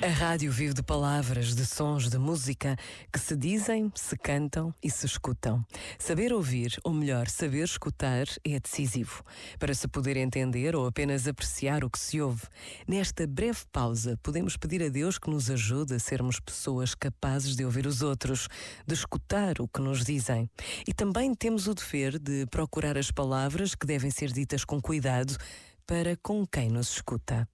A rádio vive de palavras, de sons, de música que se dizem, se cantam e se escutam. Saber ouvir, ou melhor, saber escutar, é decisivo para se poder entender ou apenas apreciar o que se ouve. Nesta breve pausa, podemos pedir a Deus que nos ajude a sermos pessoas capazes de ouvir os outros, de escutar o que nos dizem. E também temos o dever de procurar as palavras que devem ser ditas com cuidado para com quem nos escuta.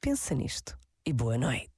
Pensa nisto e boa noite.